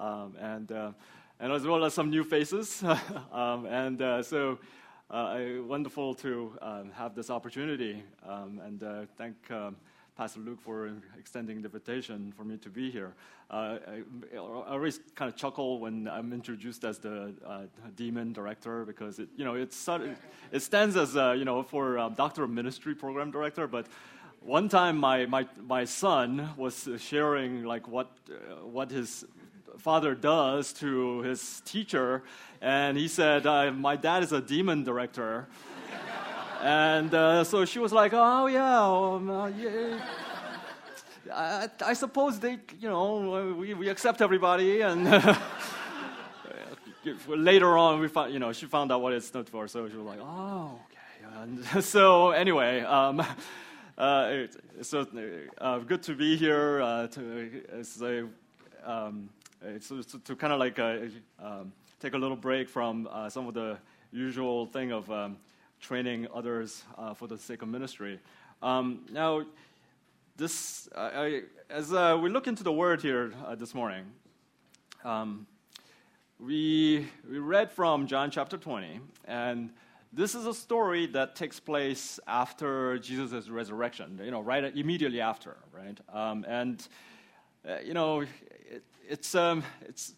um, and uh, and as well as some new faces. um, and uh, so, uh, wonderful to um, have this opportunity. Um, and uh, thank um, Pastor Luke for extending the invitation for me to be here. Uh, I, I, always kind of chuckle when I'm introduced as the uh, demon director because it, you know, it's, it stands as, uh, you know, for Doctor of Ministry Program Director, but one time my, my, my son was sharing like what, what his father does to his teacher, and he said, uh, My dad is a demon director. and uh, so she was like, Oh, yeah, um, uh, yeah. I, I, suppose they, you know, we, we accept everybody, and later on, we found, you know, she found out what it stood for, so she was like, oh, okay. And so anyway, um, uh, so uh, good to be here. Uh, to, um, so, so to kind of like uh, um, take a little break from uh, some of the usual thing of um, training others uh, for the sake of ministry. Um, now, this, I, as uh, we look into the word here uh, this morning, um, we, we read from John chapter 20, and this is a story that takes place after Jesus' resurrection, you know, right immediately after, right? Um, and, uh, you know, it's, um, it's,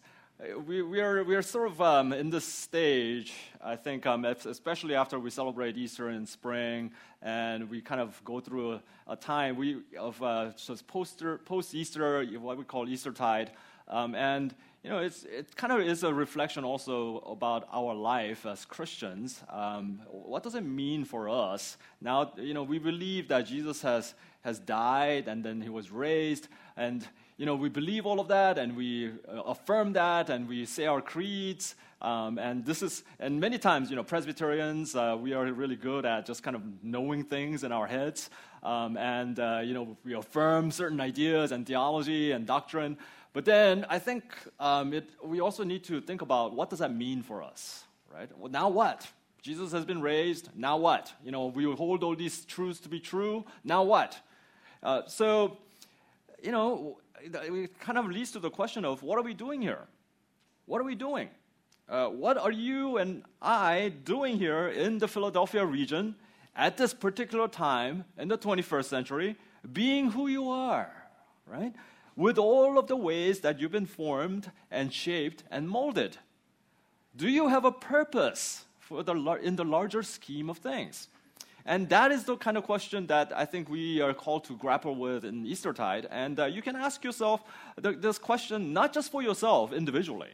we, we, are, we are sort of um, in this stage, I think, um, especially after we celebrate Easter in spring, and we kind of go through a, a time we, of uh, post Easter, what we call Eastertide. Um, and you know, it's, it kind of is a reflection also about our life as Christians. Um, what does it mean for us? Now, you know, we believe that Jesus has, has died and then he was raised, and you know, we believe all of that and we uh, affirm that and we say our creeds. Um, and this is, and many times, you know, Presbyterians, uh, we are really good at just kind of knowing things in our heads. Um, and, uh, you know, we affirm certain ideas and theology and doctrine. But then I think um, it, we also need to think about what does that mean for us, right? Well, now what? Jesus has been raised. Now what? You know, we hold all these truths to be true. Now what? Uh, so, you know, it kind of leads to the question of what are we doing here? What are we doing? Uh, what are you and I doing here in the Philadelphia region at this particular time in the 21st century, being who you are, right? With all of the ways that you've been formed and shaped and molded. Do you have a purpose for the, in the larger scheme of things? And that is the kind of question that I think we are called to grapple with in Eastertide. And uh, you can ask yourself this question not just for yourself individually,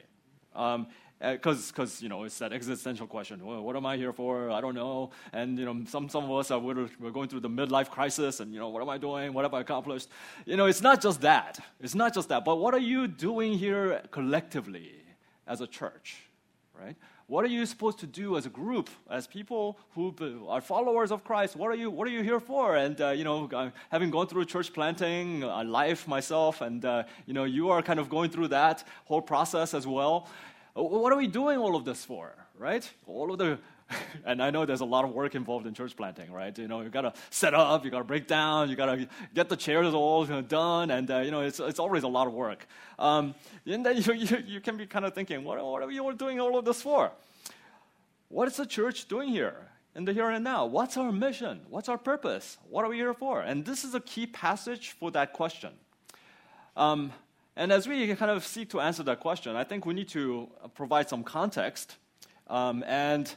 because um, because uh, you know it's that existential question. Well, what am I here for? I don't know. And you know, some some of us are we're, we're going through the midlife crisis, and you know, what am I doing? What have I accomplished? You know, it's not just that. It's not just that. But what are you doing here collectively as a church, right? What are you supposed to do as a group, as people who are followers of Christ? What are you, what are you here for? And, uh, you know, having gone through church planting uh, life myself, and, uh, you know, you are kind of going through that whole process as well. What are we doing all of this for, right? All of the and I know there's a lot of work involved in church planting, right? You know, you got to set up, you got to break down, you got to get the chairs all done, and uh, you know, it's, it's always a lot of work. Um, and then you, you, you, can be kind of thinking, what, what are we doing all of this for? What is the church doing here? In the here and now, what's our mission? What's our purpose? What are we here for? And this is a key passage for that question. Um, and as we kind of seek to answer that question, I think we need to provide some context. Um, and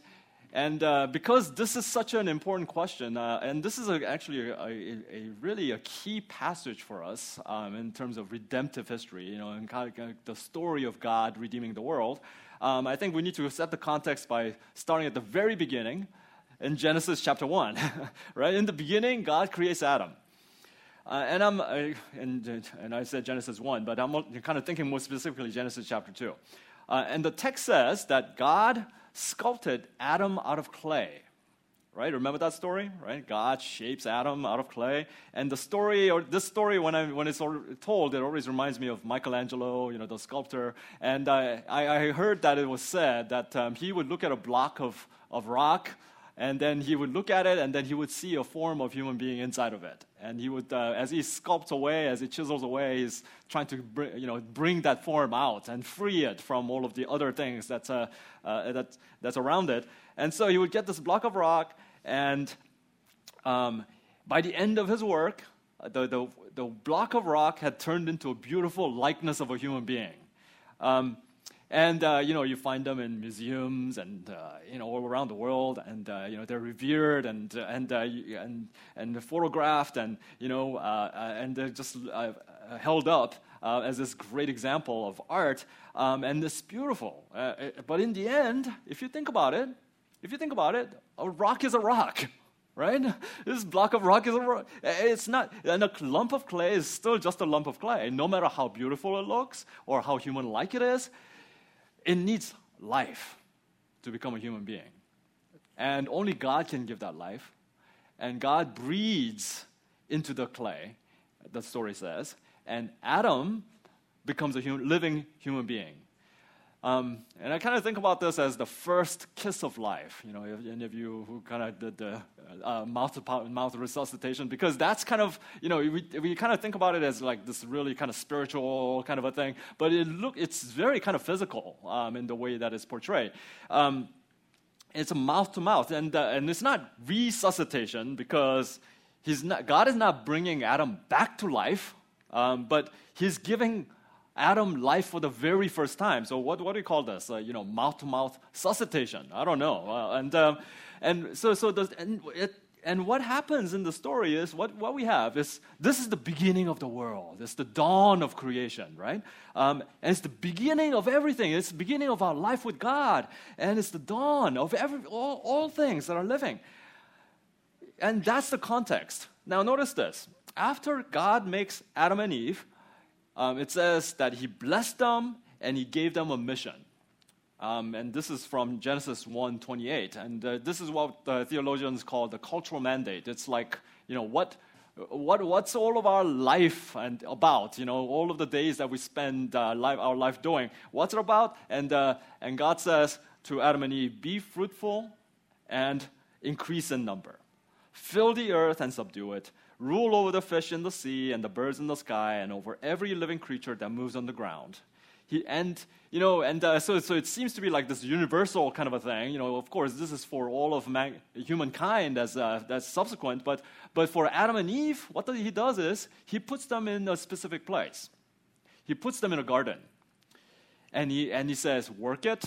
and uh, because this is such an important question, uh, and this is a, actually a, a, a, really a key passage for us um, in terms of redemptive history, you know, and kind of the story of God redeeming the world, um, I think we need to set the context by starting at the very beginning in Genesis chapter 1. right? In the beginning, God creates Adam. Uh, and I'm, uh, and, and I said Genesis 1, but I'm kind of thinking more specifically Genesis chapter 2. Uh, and the text says that God sculpted Adam out of clay. Right? Remember that story? Right? God shapes Adam out of clay. And the story, or this story, when, I, when it's told, it always reminds me of Michelangelo, you know, the sculptor. And I, I heard that it was said that um, he would look at a block of, of rock and then he would look at it, and then he would see a form of human being inside of it. And he would, uh, as he sculpts away, as he chisels away, he's trying to bring, you know, bring that form out and free it from all of the other things that's, uh, uh, that, that's around it. And so he would get this block of rock, and um, by the end of his work, uh, the, the, the block of rock had turned into a beautiful likeness of a human being. Um, and uh, you know, you find them in museums and uh, you know all around the world, and uh, you know they're revered and uh, and uh, and and photographed, and you know, uh, and they're just held up as this great example of art, um, and it's beautiful. but in the end, if you think about it, if you think about it, a rock is a rock right? This block of rock is a rock. It's not, and a lump of clay is still just a lump of clay. No matter how beautiful it looks or how human like it is, it needs life to become a human being. And only God can give that life. And God breathes into the clay, the story says, and Adam becomes a human, living human being. Um, and I kind of think about this as the first kiss of life. You know, any of you who kind of did the uh, mouth to mouth resuscitation, because that's kind of you know we, we kind of think about it as like this really kind of spiritual kind of a thing, but it look it's very kind of physical um, in the way that it's portrayed. Um, it's a mouth to mouth, and uh, and it's not resuscitation because he's not God is not bringing Adam back to life, um, but he's giving Adam life for the very first time. So what, what do you call this? Uh, you know, mouth-to-mouth suscitation. I don't know. Uh, and um, and so so the, and it, and what happens in the story is what, what we have is this is the beginning of the world. It's the dawn of creation, right? Um, and it's the beginning of everything. It's the beginning of our life with God. And it's the dawn of every, all, all things that are living. And that's the context. Now, notice this. After God makes Adam and Eve, um, it says that he blessed them and he gave them a mission. Um, and this is from Genesis 1:28, and uh, this is what the theologians call the cultural mandate. It's like you know what, what what's all of our life and about? You know all of the days that we spend uh, life, our life doing. What's it about? And uh, and God says to Adam and Eve, "Be fruitful and increase in number, fill the earth and subdue it, rule over the fish in the sea and the birds in the sky and over every living creature that moves on the ground. He, and you know, and uh, so so it seems to be like this universal kind of a thing. You know, of course, this is for all of man, humankind as uh, that's subsequent. But but for Adam and Eve, what he does is he puts them in a specific place. He puts them in a garden, and he and he says, work it,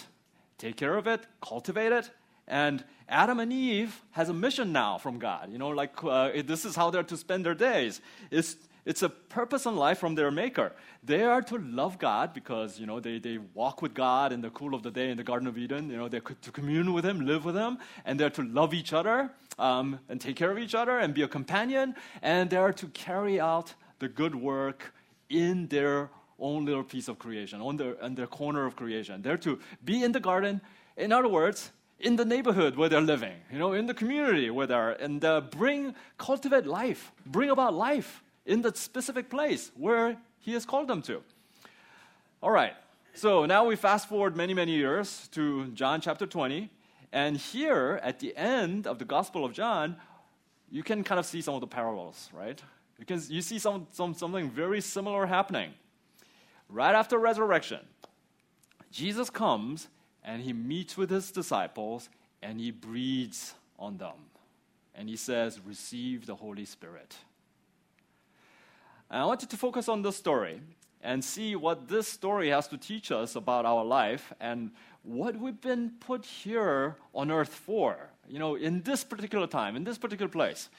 take care of it, cultivate it, and Adam and Eve has a mission now from God. You know, like uh, this is how they're to spend their days. It's, it's a purpose in life from their maker. They are to love God because, you know, they, they walk with God in the cool of the day in the Garden of Eden. You know, they're to commune with Him, live with Him, and they're to love each other um, and take care of each other and be a companion, and they're to carry out the good work in their own little piece of creation, on their, on their corner of creation. They're to be in the garden. In other words, in the neighborhood where they're living, you know, in the community where they're, and uh, bring, cultivate life, bring about life in the specific place where He has called them to. All right, so now we fast forward many, many years to John chapter 20, and here at the end of the Gospel of John, you can kind of see some of the parallels, right? Because you see some, some, something very similar happening. Right after resurrection, Jesus comes and he meets with his disciples and he breathes on them. And he says, Receive the Holy Spirit. And I want you to focus on this story and see what this story has to teach us about our life and what we've been put here on earth for, you know, in this particular time, in this particular place.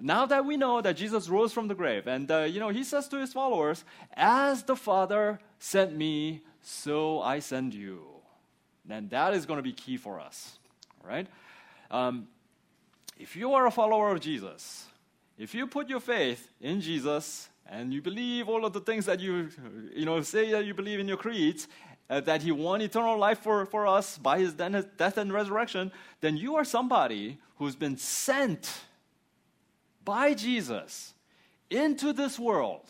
Now that we know that Jesus rose from the grave, and, uh, you know, he says to his followers, As the Father sent me, so I send you then that is going to be key for us, right? Um, if you are a follower of Jesus, if you put your faith in Jesus and you believe all of the things that you, you know, say that you believe in your creeds, uh, that He won eternal life for, for us by His death and resurrection, then you are somebody who's been sent by Jesus into this world.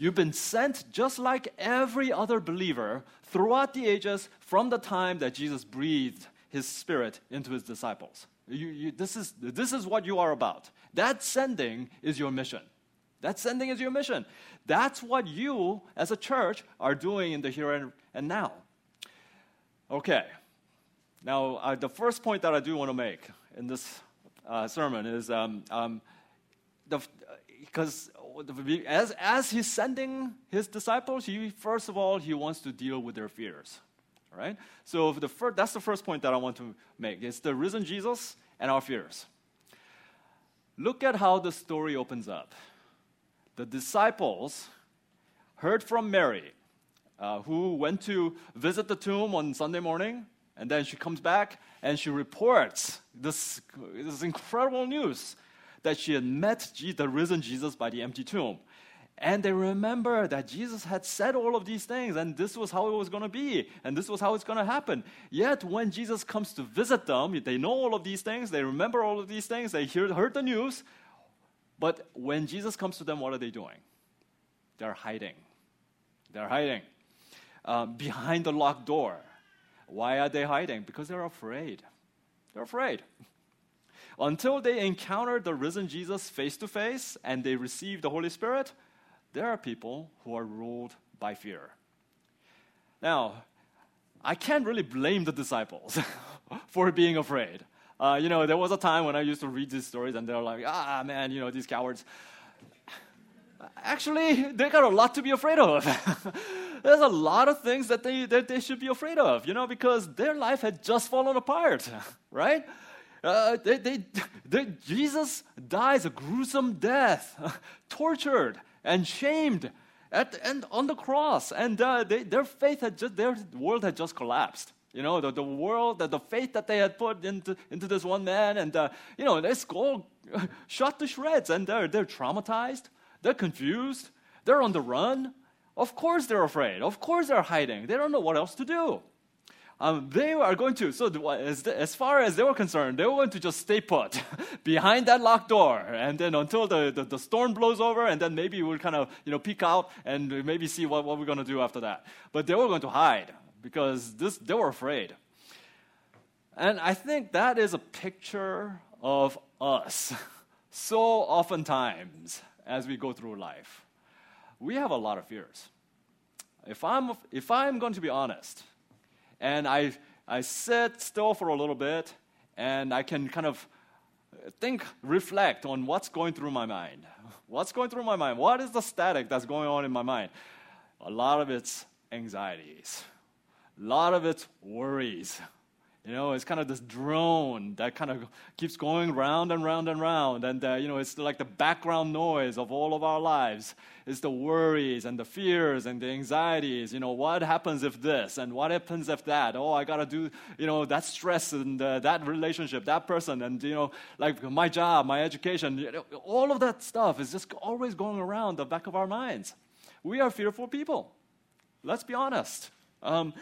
You've been sent just like every other believer throughout the ages from the time that Jesus breathed his spirit into his disciples. You, you, this, is, this is what you are about. That sending is your mission. That sending is your mission. That's what you, as a church, are doing in the here and, and now. Okay. Now, uh, the first point that I do want to make in this uh, sermon is um, um, because as, as he's sending his disciples, he first of all he wants to deal with their fears, right? So the first, that's the first point that I want to make. It's the risen Jesus and our fears. Look at how the story opens up. The disciples heard from Mary, uh, who went to visit the tomb on Sunday morning, and then she comes back and she reports this, this incredible news that she had met the risen Jesus by the empty tomb. And they remember that Jesus had said all of these things, and this was how it was going to be, and this was how it's going to happen. Yet, when Jesus comes to visit them, they know all of these things, they remember all of these things, they hear, heard the news. But when Jesus comes to them, what are they doing? They're hiding. They're hiding um, behind the locked door. Why are they hiding? Because they're afraid. They're afraid. Until they encounter the risen Jesus face to face and they receive the Holy Spirit, there are people who are ruled by fear. Now, I can't really blame the disciples for being afraid. Uh, you know, there was a time when I used to read these stories and they're like, ah, man, you know, these cowards. Actually, they got a lot to be afraid of. There's a lot of things that they, that they should be afraid of, you know, because their life had just fallen apart, right? Uh, they, they, they, Jesus dies a gruesome death, tortured and shamed at, and on the cross. And uh, they, their faith had just, their world had just collapsed. You know, the, the world, the, the faith that they had put into, into this one man, and, uh, you know, it's all shot to shreds, and they're, they're traumatized, they're confused, they're on the run. Of course they're afraid. Of course they're hiding. They don't know what else to do um, they are going to, so as, as far as they were concerned, they were going to just stay put behind that locked door. And then until the, the, the, storm blows over, and then maybe we'll kind of, you know, peek out and maybe see what, what we're going to do after that. But they were going to hide because this, they were afraid. And I think that is a picture of us so oftentimes as we go through life. We have a lot of fears. If I'm, if I'm going to be honest, and I, I sit still for a little bit and I can kind of think, reflect on what's going through my mind. What's going through my mind? What is the static that's going on in my mind? A lot of it's anxieties, a lot of it's worries, you know, it's kind of this drone that kind of keeps going round and round and round. And, uh, you know, it's like the background noise of all of our lives. It's the worries and the fears and the anxieties. You know, what happens if this and what happens if that? Oh, I got to do, you know, that stress and uh, that relationship, that person, and, you know, like my job, my education. You know, all of that stuff is just always going around the back of our minds. We are fearful people. Let's be honest. Um,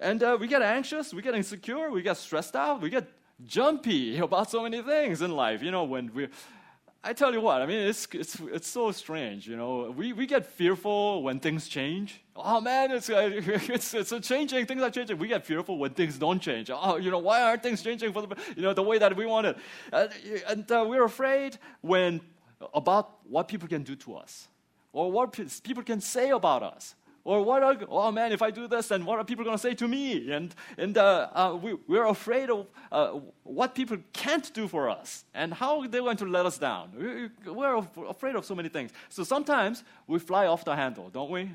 and uh, we get anxious, we get insecure, we get stressed out, we get jumpy about so many things in life. You know, when we I tell you what, I mean, it's, it's, it's so strange, you know. We, we get fearful when things change. Oh man, it's, uh, it's, it's changing, things are changing. We get fearful when things don't change. Oh, you know, why aren't things changing for the, you know, the way that we want it? Uh, and uh, we're afraid when, about what people can do to us or what people can say about us. Or what are, oh man, if I do this, then what are people going to say to me? And, and uh, uh, we, we're afraid of uh, what people can't do for us and how they're going to let us down. We're afraid of so many things. So sometimes we fly off the handle, don't we?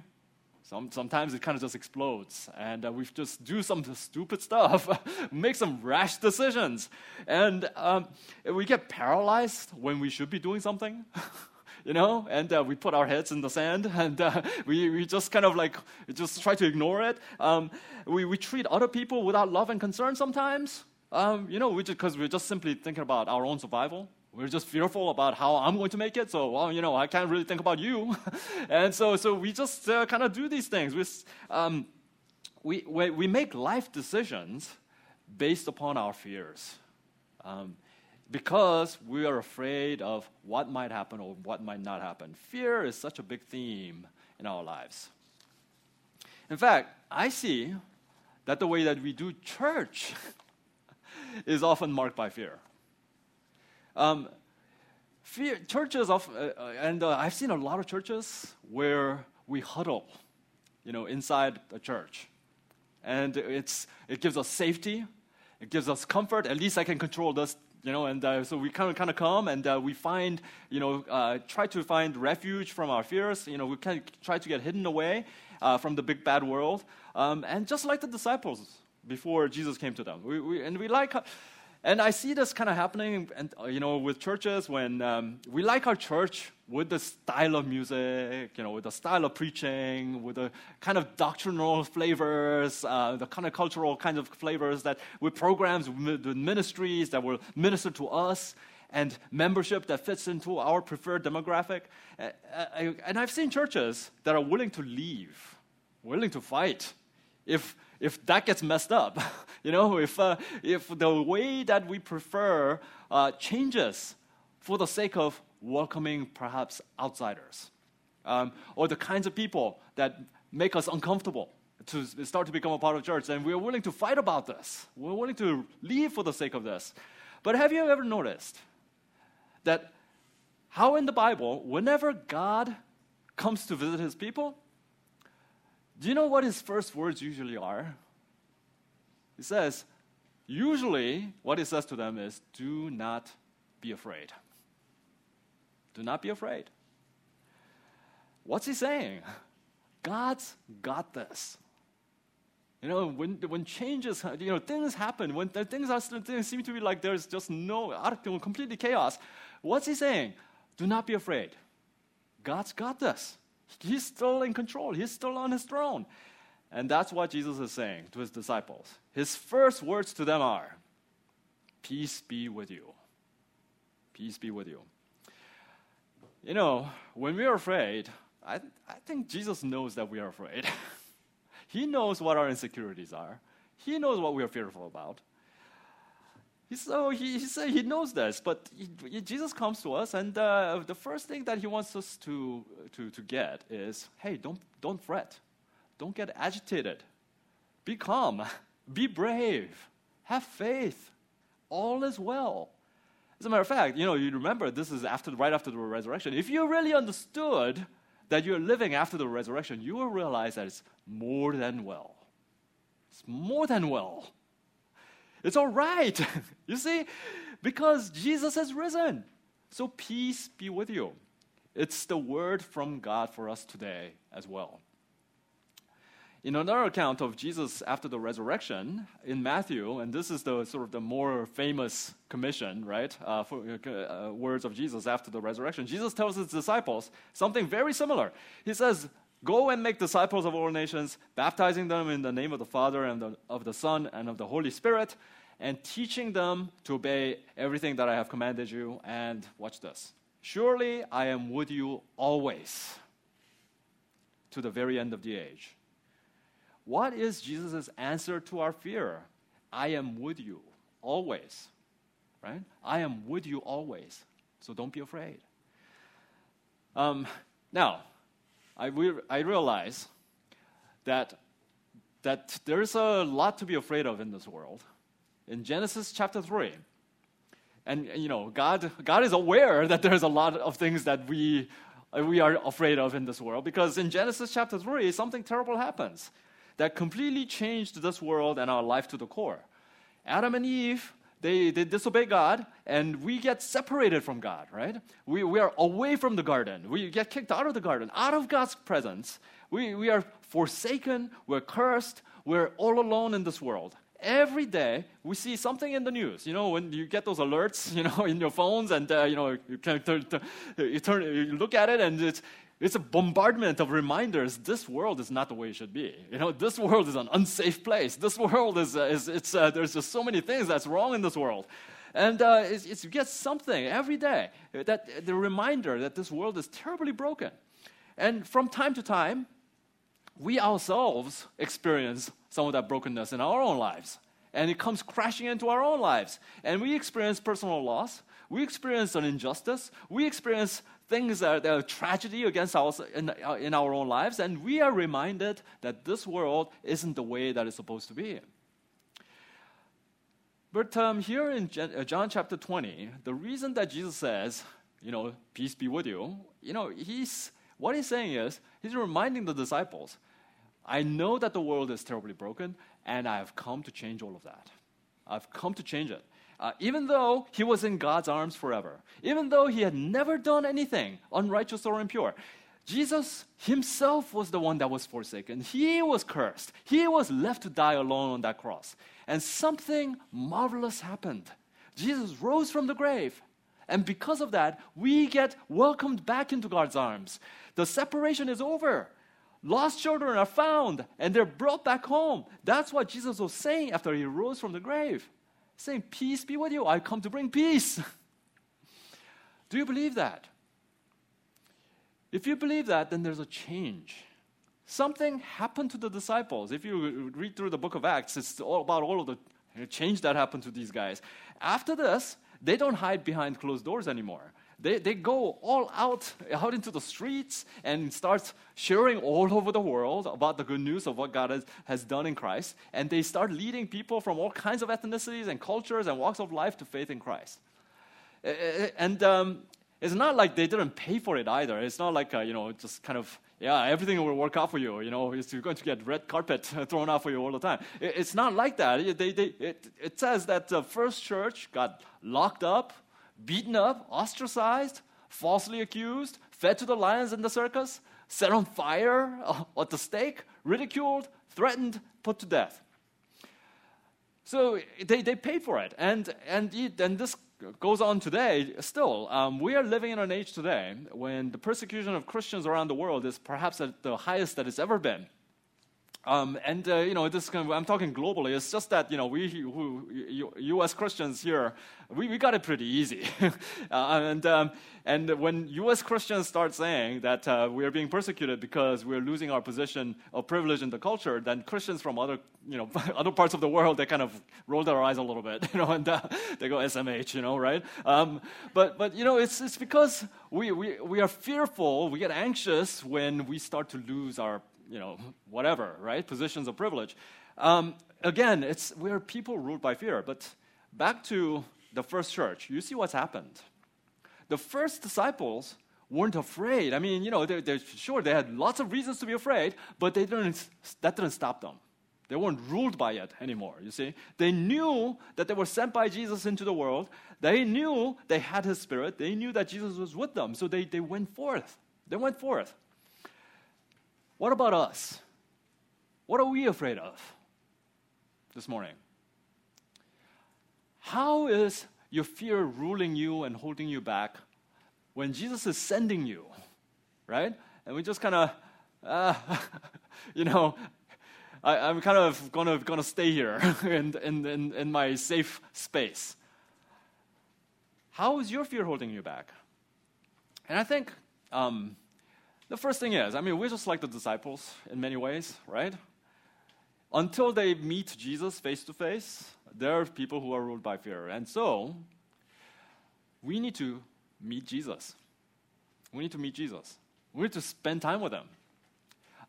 Some, sometimes it kind of just explodes, and uh, we just do some stupid stuff, make some rash decisions, and um, we get paralyzed when we should be doing something. you know, and uh, we put our heads in the sand and uh, we, we just kind of like just try to ignore it. Um, we, we treat other people without love and concern sometimes, um, you know, because we are just simply thinking about our own survival. We're just fearful about how I'm going to make it, so well, you know, I can't really think about you, and so so we just uh, kind of do these things. We, um, we, we make life decisions based upon our fears. Um, because we are afraid of what might happen or what might not happen. Fear is such a big theme in our lives. In fact, I see that the way that we do church is often marked by fear. Um, fear churches, of, uh, uh, and uh, I've seen a lot of churches where we huddle, you know, inside a church. And it's, it gives us safety, it gives us comfort. At least I can control this you know, and uh, so we kind of kind of come and uh, we find, you know, uh, try to find refuge from our fears. You know, we kind of try to get hidden away uh, from the big bad world, um, and just like the disciples before Jesus came to them, we, we and we like. And I see this kind of happening, and uh, you know, with churches when um, we like our church with the style of music, you know, with the style of preaching, with the kind of doctrinal flavors, uh, the kind of cultural kind of flavors that with programs, with ministries that will minister to us, and membership that fits into our preferred demographic. And I've seen churches that are willing to leave, willing to fight, if if that gets messed up, you know, if, uh, if the way that we prefer uh, changes for the sake of welcoming perhaps outsiders, um, or the kinds of people that make us uncomfortable to start to become a part of church, and we're willing to fight about this. We're willing to leave for the sake of this. But have you ever noticed that how in the Bible, whenever God comes to visit his people, do you know what his first words usually are? He says, usually what he says to them is, do not be afraid. Do not be afraid. What's he saying? God's got this. You know, when, when changes, you know, things happen, when things, are, things seem to be like there's just no, completely chaos, what's he saying? Do not be afraid. God's got this. He's still in control, He's still on His throne. And that's what Jesus is saying to His disciples. His first words to them are Peace be with you. Peace be with you. You know, when we are afraid, I, I think Jesus knows that we are afraid. he knows what our insecurities are, He knows what we are fearful about. So he, he, he knows this, but he, Jesus comes to us, and uh, the first thing that he wants us to, to, to get is hey, don't, don't fret. Don't get agitated. Be calm. Be brave. Have faith. All is well. As a matter of fact, you know, you remember this is after, right after the resurrection. If you really understood that you're living after the resurrection, you will realize that it's more than well. It's more than well. It's all right. you see? Because Jesus has risen. So peace be with you. It's the word from God for us today as well. In another account of Jesus after the resurrection in Matthew, and this is the sort of the more famous commission, right? Uh, for, uh, words of Jesus after the resurrection. Jesus tells his disciples something very similar. He says, Go and make disciples of all nations, baptizing them in the name of the Father and the, of the Son and of the Holy Spirit, and teaching them to obey everything that I have commanded you. And watch this surely I am with you always to the very end of the age. What is Jesus' answer to our fear? I am with you always, right? I am with you always, so don't be afraid. Um, now, I, I realize that, that there's a lot to be afraid of in this world. In Genesis chapter 3, and you know, God, God is aware that there's a lot of things that we, we are afraid of in this world because in Genesis chapter 3, something terrible happens that completely changed this world and our life to the core. Adam and Eve they, they disobey God, and we get separated from God, right? We, we are away from the garden. We get kicked out of the garden, out of God's presence. We, we are forsaken, we're cursed, we're all alone in this world. Every day we see something in the news. You know, when you get those alerts, you know, in your phones, and uh, you know, you, can turn, you, turn, you look at it, and it's it's a bombardment of reminders. This world is not the way it should be. You know, this world is an unsafe place. This world is, uh, is it's, uh, there's just so many things that's wrong in this world. And uh, it's, it's, you get something every day, that, the reminder that this world is terribly broken. And from time to time, we ourselves experience some of that brokenness in our own lives. And it comes crashing into our own lives. And we experience personal loss. We experience an injustice. We experience things that are tragedy against us in, uh, in our own lives, and we are reminded that this world isn't the way that it's supposed to be. But um, here in uh, John chapter 20, the reason that Jesus says, you know, peace be with you, you know, he's, what he's saying is, he's reminding the disciples, I know that the world is terribly broken, and I have come to change all of that. I've come to change it. Uh, even though he was in God's arms forever, even though he had never done anything unrighteous or impure, Jesus himself was the one that was forsaken. He was cursed. He was left to die alone on that cross. And something marvelous happened. Jesus rose from the grave. And because of that, we get welcomed back into God's arms. The separation is over. Lost children are found and they're brought back home. That's what Jesus was saying after he rose from the grave. Saying, Peace be with you. I come to bring peace. Do you believe that? If you believe that, then there's a change. Something happened to the disciples. If you read through the book of Acts, it's all about all of the change that happened to these guys. After this, they don't hide behind closed doors anymore. They, they go all out, out into the streets and start sharing all over the world about the good news of what God has, has done in Christ. And they start leading people from all kinds of ethnicities and cultures and walks of life to faith in Christ. And um, it's not like they didn't pay for it either. It's not like, uh, you know, just kind of, yeah, everything will work out for you. You know, you're going to get red carpet thrown out for you all the time. It's not like that. They, they, it, it says that the first church got locked up, beaten up, ostracized, falsely accused, fed to the lions in the circus, set on fire uh, at the stake, ridiculed, threatened, put to death. So they, they paid for it. And, and, and this goes on today still. Um, we are living in an age today when the persecution of Christians around the world is perhaps at the highest that it's ever been. Um, and uh, you know, this kind of, I'm talking globally. It's just that you know, we who, U.S. Christians here, we, we got it pretty easy. uh, and um, and when U.S. Christians start saying that uh, we are being persecuted because we're losing our position of privilege in the culture, then Christians from other you know other parts of the world they kind of roll their eyes a little bit, you know, and uh, they go SMH, you know, right? Um, but but you know, it's it's because we, we we are fearful, we get anxious when we start to lose our you know, whatever, right? Positions of privilege. Um, again, it's we're people ruled by fear. But back to the first church, you see what's happened. The first disciples weren't afraid. I mean, you know, they're, they're, sure they had lots of reasons to be afraid, but they didn't, that didn't stop them. They weren't ruled by it anymore, you see. They knew that they were sent by Jesus into the world. They knew they had his spirit. They knew that Jesus was with them. So they, they went forth. They went forth. What about us? What are we afraid of this morning? How is your fear ruling you and holding you back when Jesus is sending you, right? And we just kind of, uh, you know, I, am kind of gonna gonna stay here in, in, in, in my safe space. How is your fear holding you back? And I think um, the first thing is, I mean, we're just like the disciples in many ways, right? Until they meet Jesus face to face, there are people who are ruled by fear. And so, we need to meet Jesus. We need to meet Jesus. We need to spend time with him.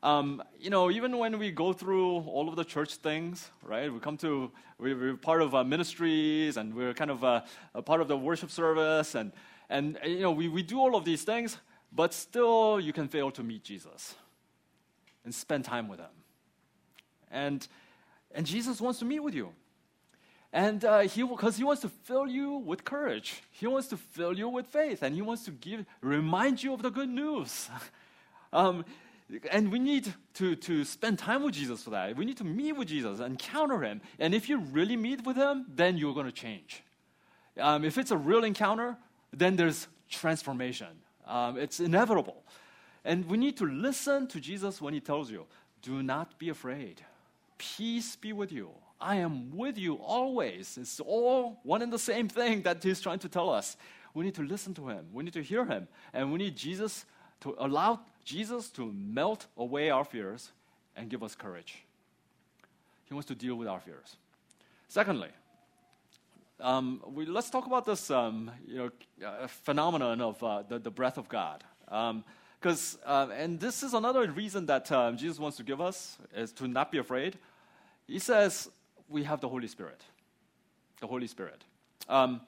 Um, you know, even when we go through all of the church things, right? We come to, we're, part of uh, ministries and we're kind of uh, a part of the worship service and, and you know, we, we do all of these things but still you can fail to meet Jesus and spend time with him. And, and Jesus wants to meet with you. And uh, he, because he wants to fill you with courage, he wants to fill you with faith, and he wants to give, remind you of the good news. um, and we need to, to spend time with Jesus for that. We need to meet with Jesus, encounter him. And if you really meet with him, then you're going to change. Um, if it's a real encounter, then there's transformation. Um, it's inevitable. And we need to listen to Jesus when he tells you, do not be afraid. Peace be with you. I am with you always. It's all one and the same thing that he's trying to tell us. We need to listen to him. We need to hear him. And we need Jesus to allow Jesus to melt away our fears and give us courage. He wants to deal with our fears. Secondly, um, we, let's talk about this um, you know, uh, phenomenon of uh, the, the breath of God. Because, um, uh, and this is another reason that um, Jesus wants to give us, is to not be afraid. He says we have the Holy Spirit. the Holy Spirit. Um,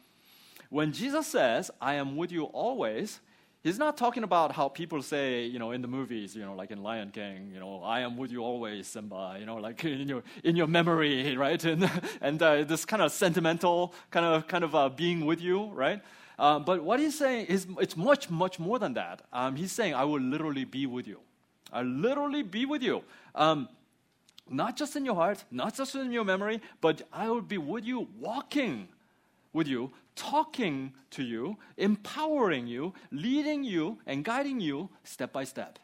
when Jesus says, I am with you always, he's not talking about how people say, you know, in the movies, you know, like in Lion King, you know, I am with you always, Simba, you know, like in your, in your memory, right? And, and uh, this kind of sentimental kind of, kind of uh, being with you, right? Um, but what he's saying is it's much, much more than that. Um, he's saying, I will literally be with you. I literally be with you. Um, not just in your heart, not just in your memory, but I will be with you, walking with you, talking to you, empowering you, leading you, and guiding you step by step.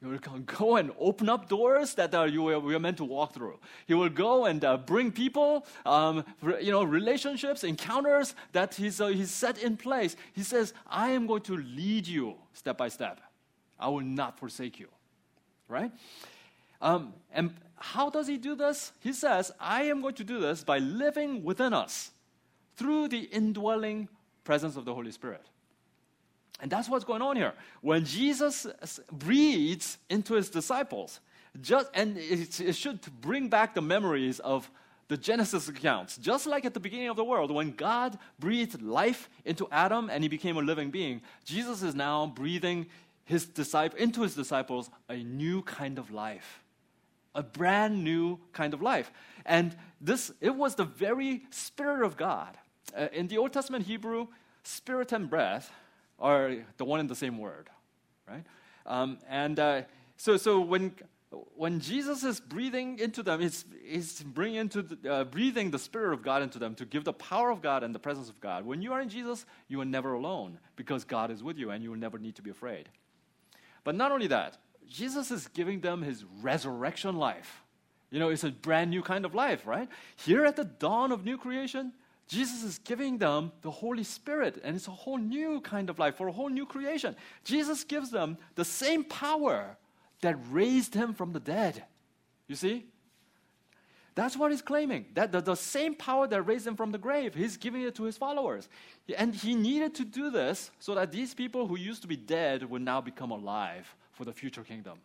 He will go and open up doors that uh, you are, we are meant to walk through. He will go and uh, bring people, um, you know, relationships, encounters that he's, uh, he's set in place. He says, I am going to lead you step by step. I will not forsake you. Right? Um, and how does he do this? He says, I am going to do this by living within us through the indwelling presence of the Holy Spirit. And that's what's going on here. When Jesus breathes into his disciples, just, and it, it should bring back the memories of the Genesis accounts. Just like at the beginning of the world, when God breathed life into Adam and he became a living being, Jesus is now breathing his disciple, into his disciples a new kind of life, a brand new kind of life. And this, it was the very Spirit of God. Uh, in the Old Testament Hebrew, spirit and breath are the one and the same word, right? Um, and uh, so, so when when Jesus is breathing into them, he's, he's bringing into the, uh, breathing the Spirit of God into them to give the power of God and the presence of God. When you are in Jesus, you are never alone because God is with you and you will never need to be afraid. But not only that, Jesus is giving them his resurrection life. You know, it's a brand new kind of life, right? Here at the dawn of new creation, Jesus is giving them the Holy Spirit, and it's a whole new kind of life for a whole new creation. Jesus gives them the same power that raised him from the dead. You see? That's what he's claiming. That the, the same power that raised him from the grave, he's giving it to his followers. And he needed to do this so that these people who used to be dead would now become alive for the future kingdom.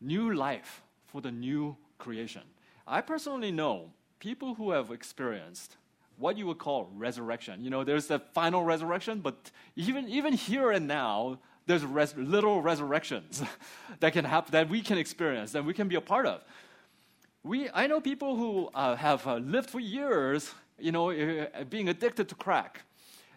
New life for the new creation. I personally know people who have experienced what you would call resurrection. You know, there's the final resurrection, but even, even here and now, there's res- little resurrections that can happen, that we can experience, that we can be a part of. We, I know people who uh, have uh, lived for years, you know, uh, being addicted to crack,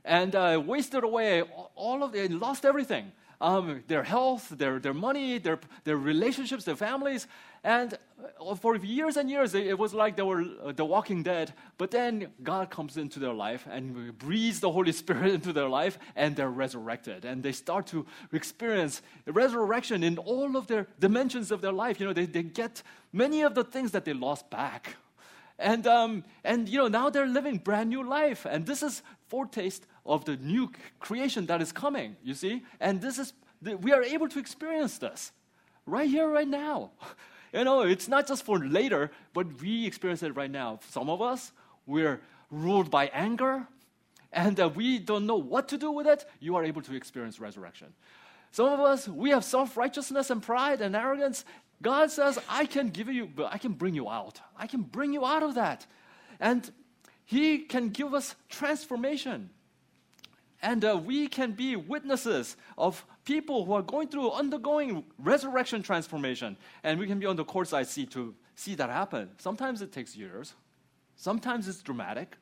and uh, wasted away all of, they lost everything um, their health, their, their money, their, their relationships, their families. And uh, for years and years, it was like they were uh, the walking dead. But then God comes into their life and breathes the Holy Spirit into their life, and they're resurrected. And they start to experience resurrection in all of their dimensions of their life. You know, they, they get many of the things that they lost back. And, um, and you know, now they're living brand new life. And this is foretaste of the new creation that is coming, you see? And this is, we are able to experience this right here, right now. You know, it's not just for later, but we experience it right now. Some of us, we're ruled by anger, and uh, we don't know what to do with it. You are able to experience resurrection. Some of us, we have self righteousness and pride and arrogance. God says, I can give you, I can bring you out. I can bring you out of that. And He can give us transformation. And uh, we can be witnesses of people who are going through, undergoing resurrection transformation. And we can be on the court courtside seat to see that happen. Sometimes it takes years, sometimes it's dramatic.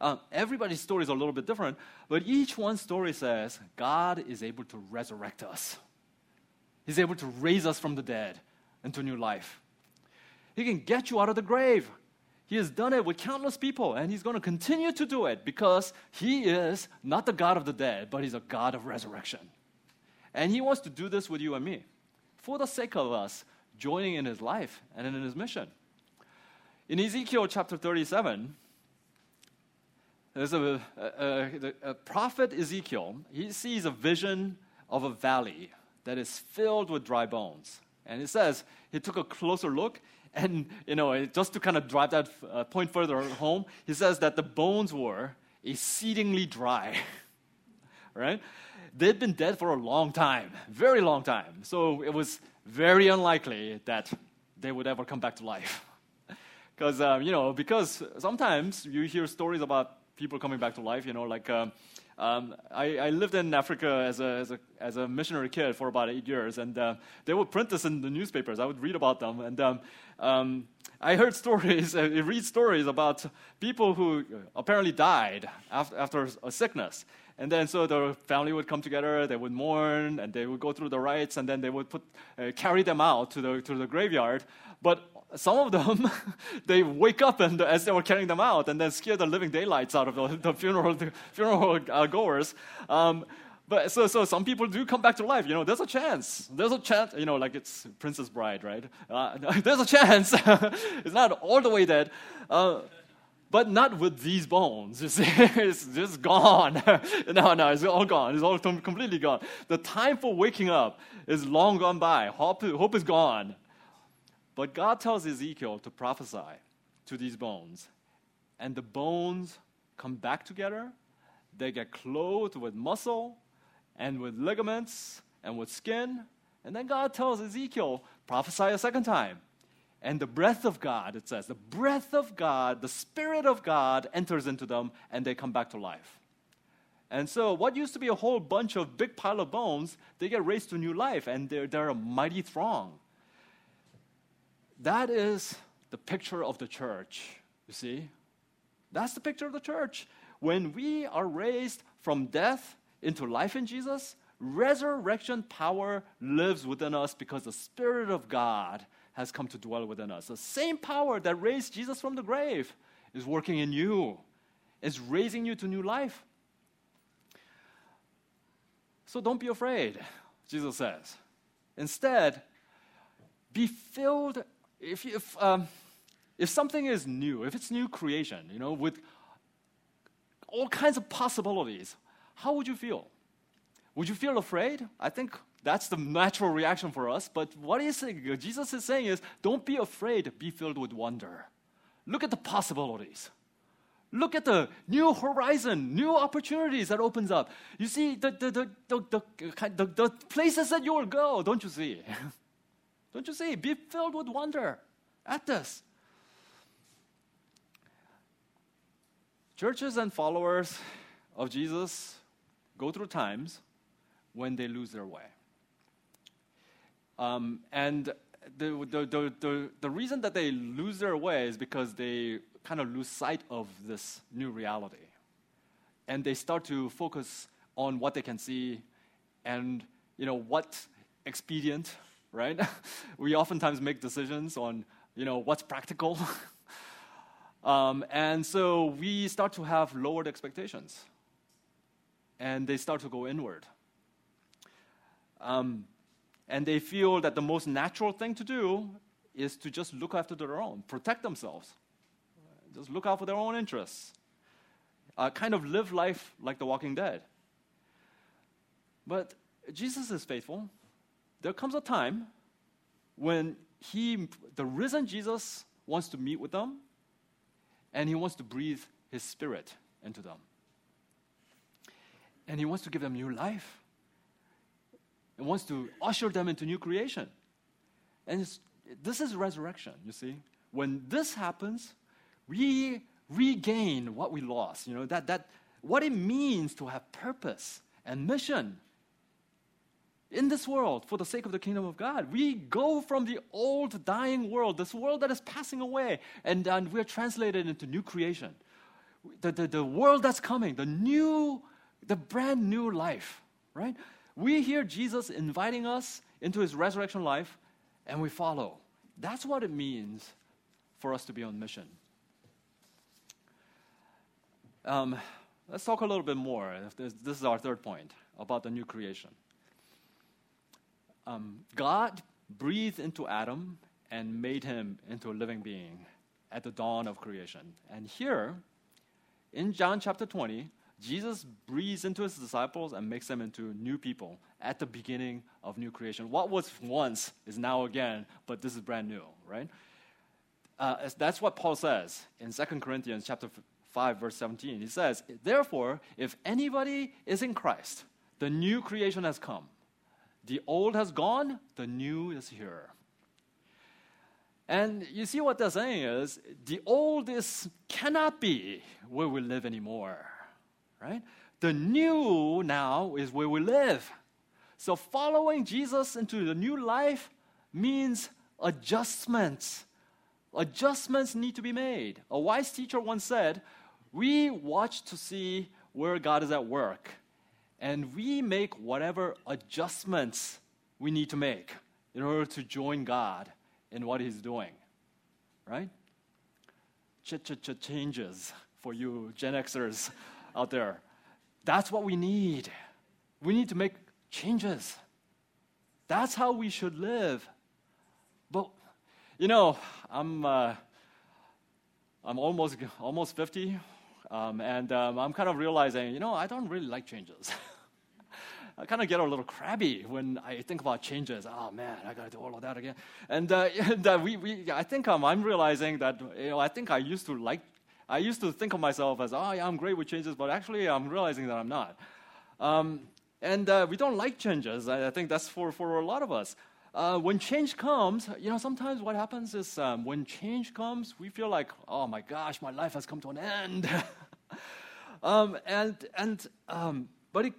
Uh, everybody's story is a little bit different, but each one story says God is able to resurrect us. He's able to raise us from the dead into new life. He can get you out of the grave. He has done it with countless people, and He's going to continue to do it because He is not the God of the dead, but He's a God of resurrection. And He wants to do this with you and me for the sake of us joining in His life and in His mission. In Ezekiel chapter 37, there's a, a, a, a prophet Ezekiel. He sees a vision of a valley that is filled with dry bones. And it says he took a closer look and, you know, just to kind of drive that uh, point further home, he says that the bones were exceedingly dry, right? They'd been dead for a long time, very long time. So it was very unlikely that they would ever come back to life. because um, you know because sometimes you hear stories about people coming back to life. You know, like um, um, I, I, lived in Africa as a, as, a, as a missionary kid for about eight years, and uh, they would print this in the newspapers. I would read about them, and um, um, I heard stories, I read stories about people who apparently died after, after a sickness. And then so the family would come together, they would mourn, and they would go through the rites, and then they would put, uh, carry them out to the, to the graveyard. But some of them, they wake up and, as they were carrying them out and then scare the living daylights out of the, the funeral, the funeral uh, goers. Um, but so, so some people do come back to life. You know, there's a chance. There's a chance. You know, like it's Princess Bride, right? Uh, there's a chance. it's not all the way dead. Uh, but not with these bones. You see, it's just gone. no, no, it's all gone. It's all completely gone. The time for waking up is long gone by. Hope, hope is gone. But God tells Ezekiel to prophesy to these bones. And the bones come back together. They get clothed with muscle and with ligaments and with skin. And then God tells Ezekiel, prophesy a second time. And the breath of God, it says, the breath of God, the Spirit of God enters into them and they come back to life. And so, what used to be a whole bunch of big pile of bones, they get raised to new life and they're, they're a mighty throng. That is the picture of the church, you see? That's the picture of the church. When we are raised from death into life in Jesus, resurrection power lives within us because the Spirit of God has come to dwell within us. The same power that raised Jesus from the grave is working in you, is raising you to new life. So don't be afraid, Jesus says. Instead, be filled if, if, um, if something is new, if it's new creation, you know, with all kinds of possibilities, how would you feel? Would you feel afraid? I think that's the natural reaction for us. But what is Jesus is saying is, don't be afraid, be filled with wonder. Look at the possibilities. Look at the new horizon, new opportunities that opens up. You see the, the, the, the, the, the places that you will go, don't you see? Don't you see? Be filled with wonder at this. Churches and followers of Jesus go through times when they lose their way. Um, and the, the, the, the, the reason that they lose their way is because they kind of lose sight of this new reality. And they start to focus on what they can see and you know what expedient right? we oftentimes make decisions on, you know, what's practical. um, and so we start to have lowered expectations. And they start to go inward. Um, and they feel that the most natural thing to do is to just look after their own, protect themselves, just look out for their own interests, uh, kind of live life like the walking dead. But Jesus is faithful there comes a time when he, the risen Jesus wants to meet with them and he wants to breathe his spirit into them. And he wants to give them new life. and wants to usher them into new creation. And this is resurrection, you see. When this happens, we regain what we lost. You know, that, that what it means to have purpose and mission in this world for the sake of the kingdom of God. We go from the old dying world, this world that is passing away, and, and we're translated into new creation. The, the, the world that's coming, the new, the brand new life, right? We hear Jesus inviting us into his resurrection life, and we follow. That's what it means for us to be on mission. Um, let's talk a little bit more. This is our third point about the new creation um, God breathed into Adam and made him into a living being at the dawn of creation. And here, in John chapter 20, Jesus breathes into his disciples and makes them into new people at the beginning of new creation. What was once is now again, but this is brand new, right? Uh, that's what Paul says in 2 Corinthians chapter 5 verse 17. He says, "Therefore, if anybody is in Christ, the new creation has come. The old has gone, the new is here. And you see what they're saying is the old is cannot be where we live anymore, right? The new now is where we live. So following Jesus into the new life means adjustments. Adjustments need to be made. A wise teacher once said, We watch to see where God is at work, and we make whatever adjustments we need to make in order to join God in what He's doing. Right? Ch-ch-ch changes for you Gen Xers out there. That's what we need. We need to make changes. That's how we should live. But you know, I'm uh, I'm almost almost 50, um, and um, I'm kind of realizing, you know, I don't really like changes. I kind of get a little crabby when I think about changes. Oh man, I got to do all of that again. And, uh, and uh, we, we, I think um, I'm realizing that you know, I think I used to like, I used to think of myself as, oh yeah, I'm great with changes, but actually I'm realizing that I'm not. Um, and uh, we don't like changes. I, I, think that's for, for a lot of us. Uh, when change comes, you know, sometimes what happens is um, when change comes, we feel like, oh my gosh, my life has come to an end. um, and and um, but it,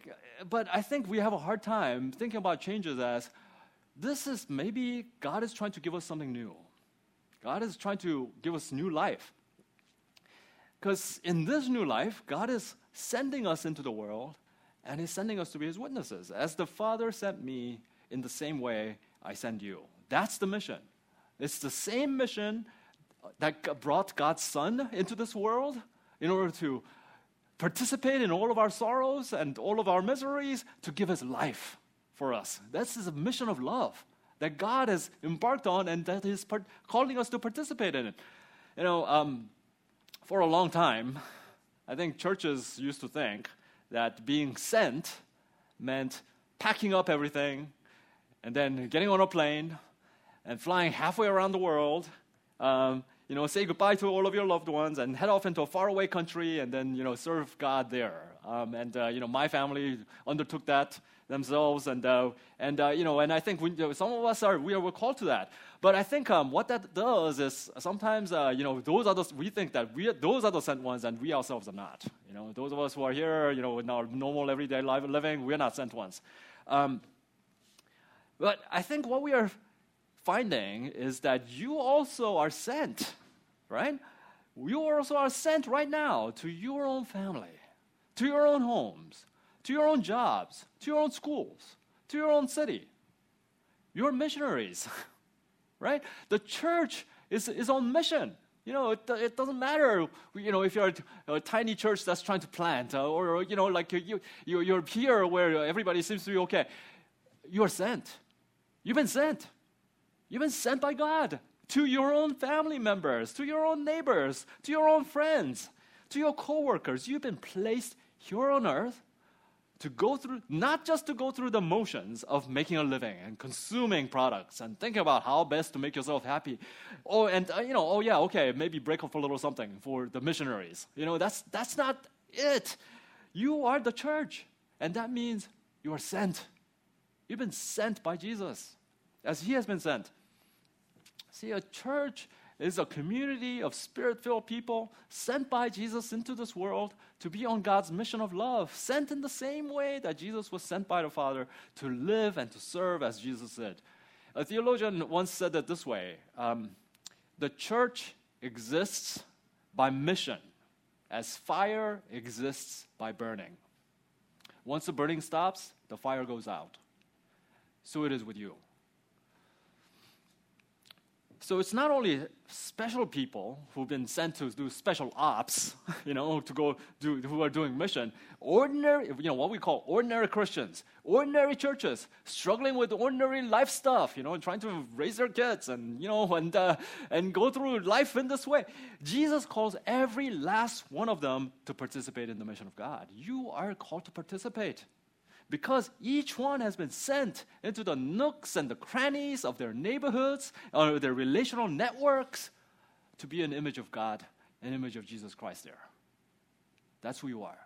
but I think we have a hard time thinking about changes as this is maybe God is trying to give us something new. God is trying to give us new life. Because in this new life, God is sending us into the world and He's sending us to be His witnesses. As the Father sent me, in the same way, I send you. That's the mission. It's the same mission that brought God's Son into this world in order to participate in all of our sorrows and all of our miseries to give us life for us. This is a mission of love that God has embarked on and that He's part- calling us to participate in it. You know, um, for a long time, I think churches used to think that being sent meant packing up everything and then getting on a plane and flying halfway around the world, um, you know, say goodbye to all of your loved ones and head off into a faraway country and then, you know, serve God there. Um, and, uh, you know, my family undertook that themselves. And, uh, and uh, you know, and I think we, some of us are, we are called to that. But I think um, what that does is sometimes, uh, you know, those are the, we think that we, those are the sent ones and we ourselves are not. You know, those of us who are here, you know, in our normal everyday life living, we're not sent ones. Um, but I think what we are finding is that you also are sent, right? You also are sent right now to your own family, to your own homes, to your own jobs, to your own schools, to your own city. You're missionaries, right? The church is, is on mission. You know, it, it doesn't matter, you know, if you're a, a tiny church that's trying to plant, uh, or, you know, like you, you, you're here where everybody seems to be okay. You're sent. You've been sent. You've been sent by God to your own family members, to your own neighbors, to your own friends, to your coworkers. You've been placed here on earth to go through, not just to go through the motions of making a living and consuming products and thinking about how best to make yourself happy. Oh, and uh, you know, oh yeah, okay, maybe break off a little something for the missionaries. You know, that's that's not it. You are the church, and that means you are sent. You've been sent by Jesus as He has been sent. See, a church is a community of spirit filled people sent by Jesus into this world to be on God's mission of love, sent in the same way that Jesus was sent by the Father to live and to serve as Jesus did. A theologian once said it this way um, The church exists by mission, as fire exists by burning. Once the burning stops, the fire goes out so it is with you. So it's not only special people who've been sent to do special ops, you know, to go do, who are doing mission. Ordinary, you know, what we call ordinary Christians, ordinary churches, struggling with ordinary life stuff, you know, trying to raise their kids and, you know, and, uh, and go through life in this way. Jesus calls every last one of them to participate in the mission of God. You are called to participate because each one has been sent into the nooks and the crannies of their neighborhoods or their relational networks to be an image of God, an image of Jesus Christ there. That's who you are.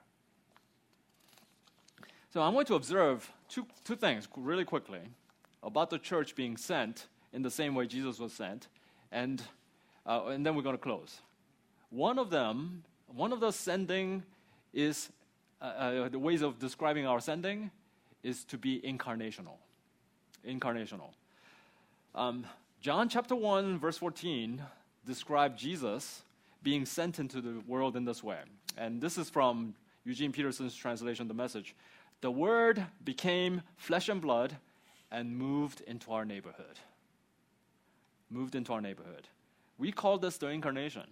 So I'm going to observe two, two things really quickly about the church being sent in the same way Jesus was sent and, uh, and then we're going to close. One of them, one of the sending is, uh, uh, the ways of describing our sending is to be incarnational. Incarnational. Um, John chapter 1, verse 14, described Jesus being sent into the world in this way. And this is from Eugene Peterson's translation, The Message. The Word became flesh and blood and moved into our neighborhood. Moved into our neighborhood. We call this the incarnation.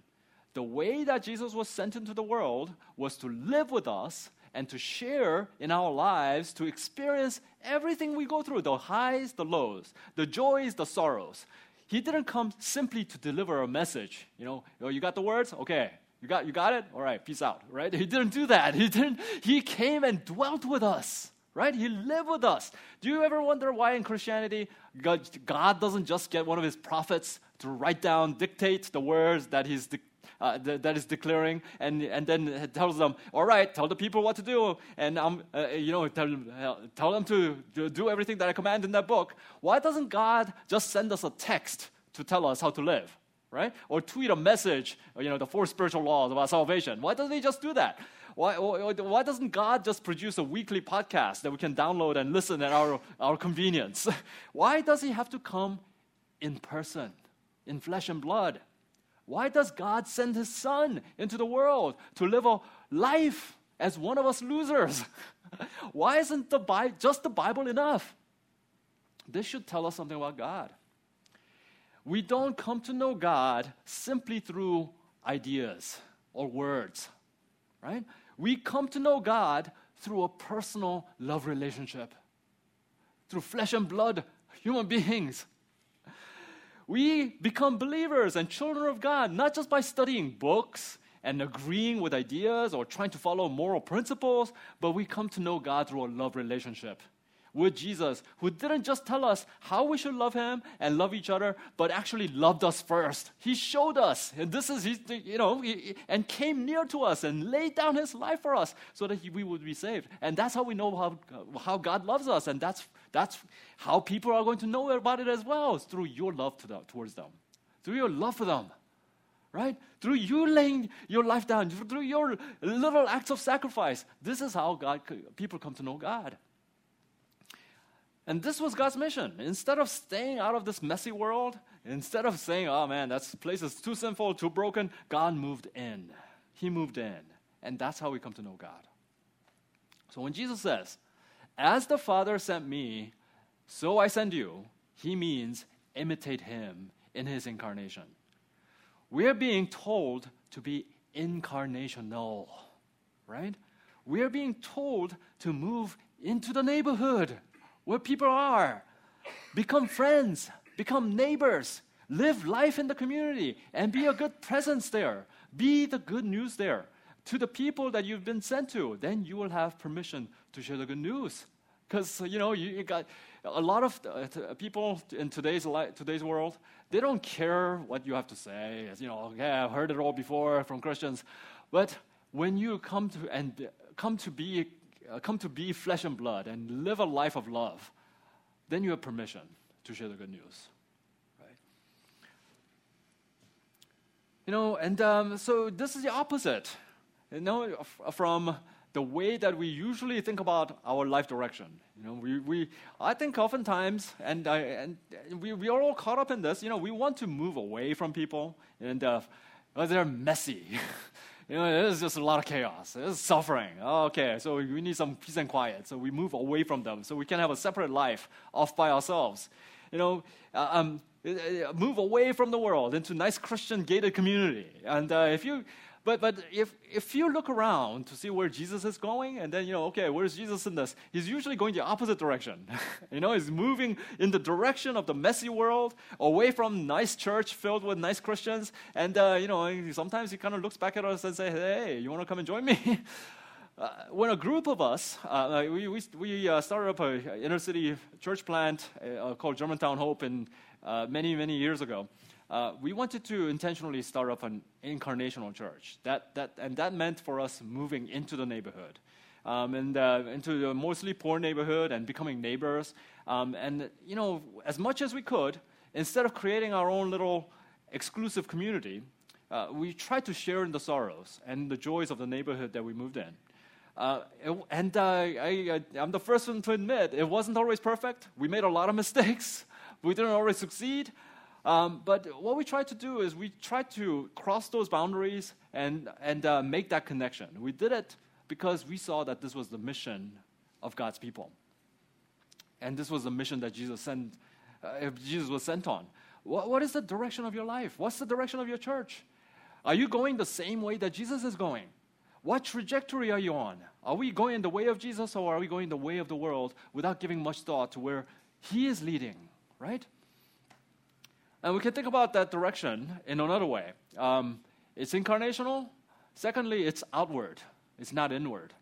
The way that Jesus was sent into the world was to live with us and to share in our lives, to experience everything we go through the highs, the lows, the joys, the sorrows. He didn't come simply to deliver a message. You know, oh, you got the words? Okay. You got, you got it? All right, peace out, right? He didn't do that. He, didn't, he came and dwelt with us, right? He lived with us. Do you ever wonder why in Christianity God, God doesn't just get one of his prophets to write down, dictate the words that he's uh, th- that is declaring, and, and then tells them, all right, tell the people what to do, and um, uh, you know, tell, uh, tell them to, to do everything that I command in that book. Why doesn't God just send us a text to tell us how to live? Right? Or tweet a message, you know, the four spiritual laws about salvation. Why doesn't He just do that? Why, why doesn't God just produce a weekly podcast that we can download and listen at our, our convenience? Why does He have to come in person, in flesh and blood? Why does God send His Son into the world to live a life as one of us losers? Why isn't the Bi- just the Bible enough? This should tell us something about God. We don't come to know God simply through ideas or words, right? We come to know God through a personal love relationship, through flesh and blood human beings we become believers and children of God not just by studying books and agreeing with ideas or trying to follow moral principles, but we come to know God through a love relationship with Jesus, who didn't just tell us how we should love Him and love each other, but actually loved us first. He showed us, and this is, you know, and came near to us and laid down His life for us so that we would be saved. And that's how we know how, how God loves us, and that's, that's how people are going to know about it as well, is through your love to them, towards them, through your love for them right? Through you laying your life down, through your little acts of sacrifice. This is how God, people come to know God. And this was God's mission. Instead of staying out of this messy world, instead of saying, oh man, that place is too sinful, too broken, God moved in. He moved in. And that's how we come to know God. So when Jesus says, as the Father sent me, so I send you, he means imitate him in his incarnation. We're being told to be incarnational, right? We're being told to move into the neighborhood where people are. Become friends, become neighbors, live life in the community, and be a good presence there. Be the good news there to the people that you've been sent to. Then you will have permission to share the good news. Because, you know, you, you, got a lot of uh, t- people in today's, li- today's world, they don't care what you have to say. you know, yeah, I've heard it all before from Christians. But when you come to and come to be uh, come to be flesh and blood and live a life of love, then you have permission to share the good news. You know, and um, so this is the opposite. You know, from the way that we usually think about our life direction. You know, we, we I think oftentimes, and, I, and we, we are all caught up in this, you know, we want to move away from people, and uh, they're messy. You know, there's just a lot of chaos. There's suffering. Oh, okay, so we need some peace and quiet. So we move away from them so we can have a separate life off by ourselves. You know, uh, um, uh, uh, move away from the world into nice Christian gated community. And uh, if you but, but if, if you look around to see where Jesus is going, and then, you know, okay, where's Jesus in this? He's usually going the opposite direction. you know, he's moving in the direction of the messy world, away from nice church filled with nice Christians. And, uh, you know, sometimes he kind of looks back at us and says, hey, you want to come and join me? Uh, when a group of us, uh, we, we, we uh, started up an inner city church plant uh, called Germantown Hope in, uh, many, many years ago uh, we wanted to intentionally start up an incarnational church. That, that, and that meant for us moving into the neighborhood. Um, and uh, into the mostly poor neighborhood and becoming neighbors. Um, and, you know, as much as we could, instead of creating our own little exclusive community, uh, we tried to share in the sorrows and the joys of the neighborhood that we moved in. Uh, and uh, I, am the first one to admit it wasn't always perfect. We made a lot of mistakes. We didn't always succeed. Um, but what we tried to do is we tried to cross those boundaries and, and uh, make that connection. We did it because we saw that this was the mission of God's people. And this was the mission that Jesus, sent, uh, Jesus was sent on. What, what is the direction of your life? What's the direction of your church? Are you going the same way that Jesus is going? What trajectory are you on? Are we going the way of Jesus or are we going the way of the world without giving much thought to where He is leading, right? And we can think about that direction in another way. Um, it's incarnational. Secondly, it's outward, it's not inward.